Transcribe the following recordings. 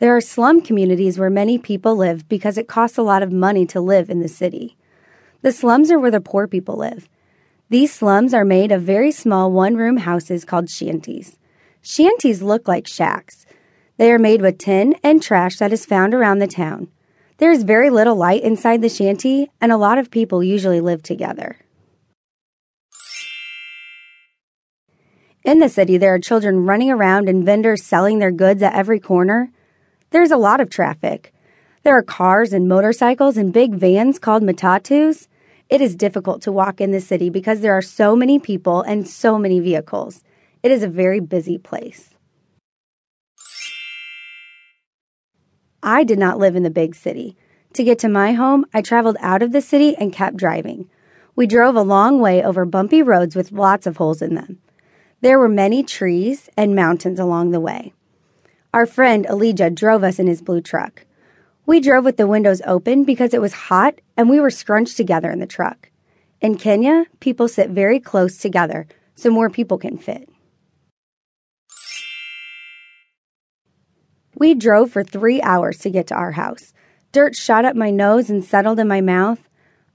There are slum communities where many people live because it costs a lot of money to live in the city. The slums are where the poor people live. These slums are made of very small one room houses called shanties. Shanties look like shacks. They are made with tin and trash that is found around the town. There is very little light inside the shanty, and a lot of people usually live together. In the city, there are children running around and vendors selling their goods at every corner. There's a lot of traffic. There are cars and motorcycles and big vans called matatus. It is difficult to walk in the city because there are so many people and so many vehicles. It is a very busy place. I did not live in the big city. To get to my home, I traveled out of the city and kept driving. We drove a long way over bumpy roads with lots of holes in them. There were many trees and mountains along the way. Our friend Elijah drove us in his blue truck. We drove with the windows open because it was hot and we were scrunched together in the truck. In Kenya, people sit very close together so more people can fit. We drove for three hours to get to our house. Dirt shot up my nose and settled in my mouth.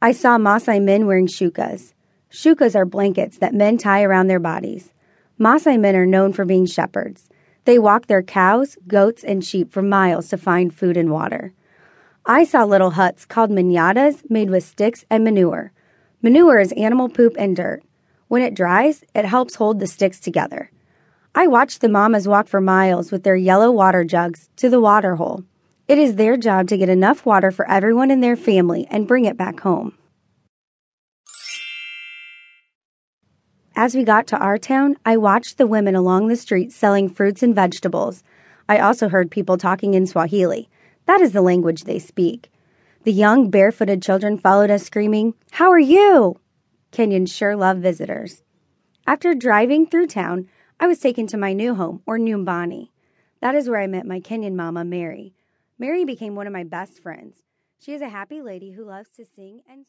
I saw Maasai men wearing shukas. Shukas are blankets that men tie around their bodies. Maasai men are known for being shepherds. They walk their cows, goats, and sheep for miles to find food and water. I saw little huts called manyattas made with sticks and manure. Manure is animal poop and dirt. When it dries, it helps hold the sticks together. I watched the mamas walk for miles with their yellow water jugs to the water hole. It is their job to get enough water for everyone in their family and bring it back home. As we got to our town, I watched the women along the street selling fruits and vegetables. I also heard people talking in Swahili. That is the language they speak. The young, barefooted children followed us, screaming, How are you? Kenyans sure love visitors. After driving through town, I was taken to my new home, or Nyumbani. That is where I met my Kenyan mama, Mary. Mary became one of my best friends. She is a happy lady who loves to sing and.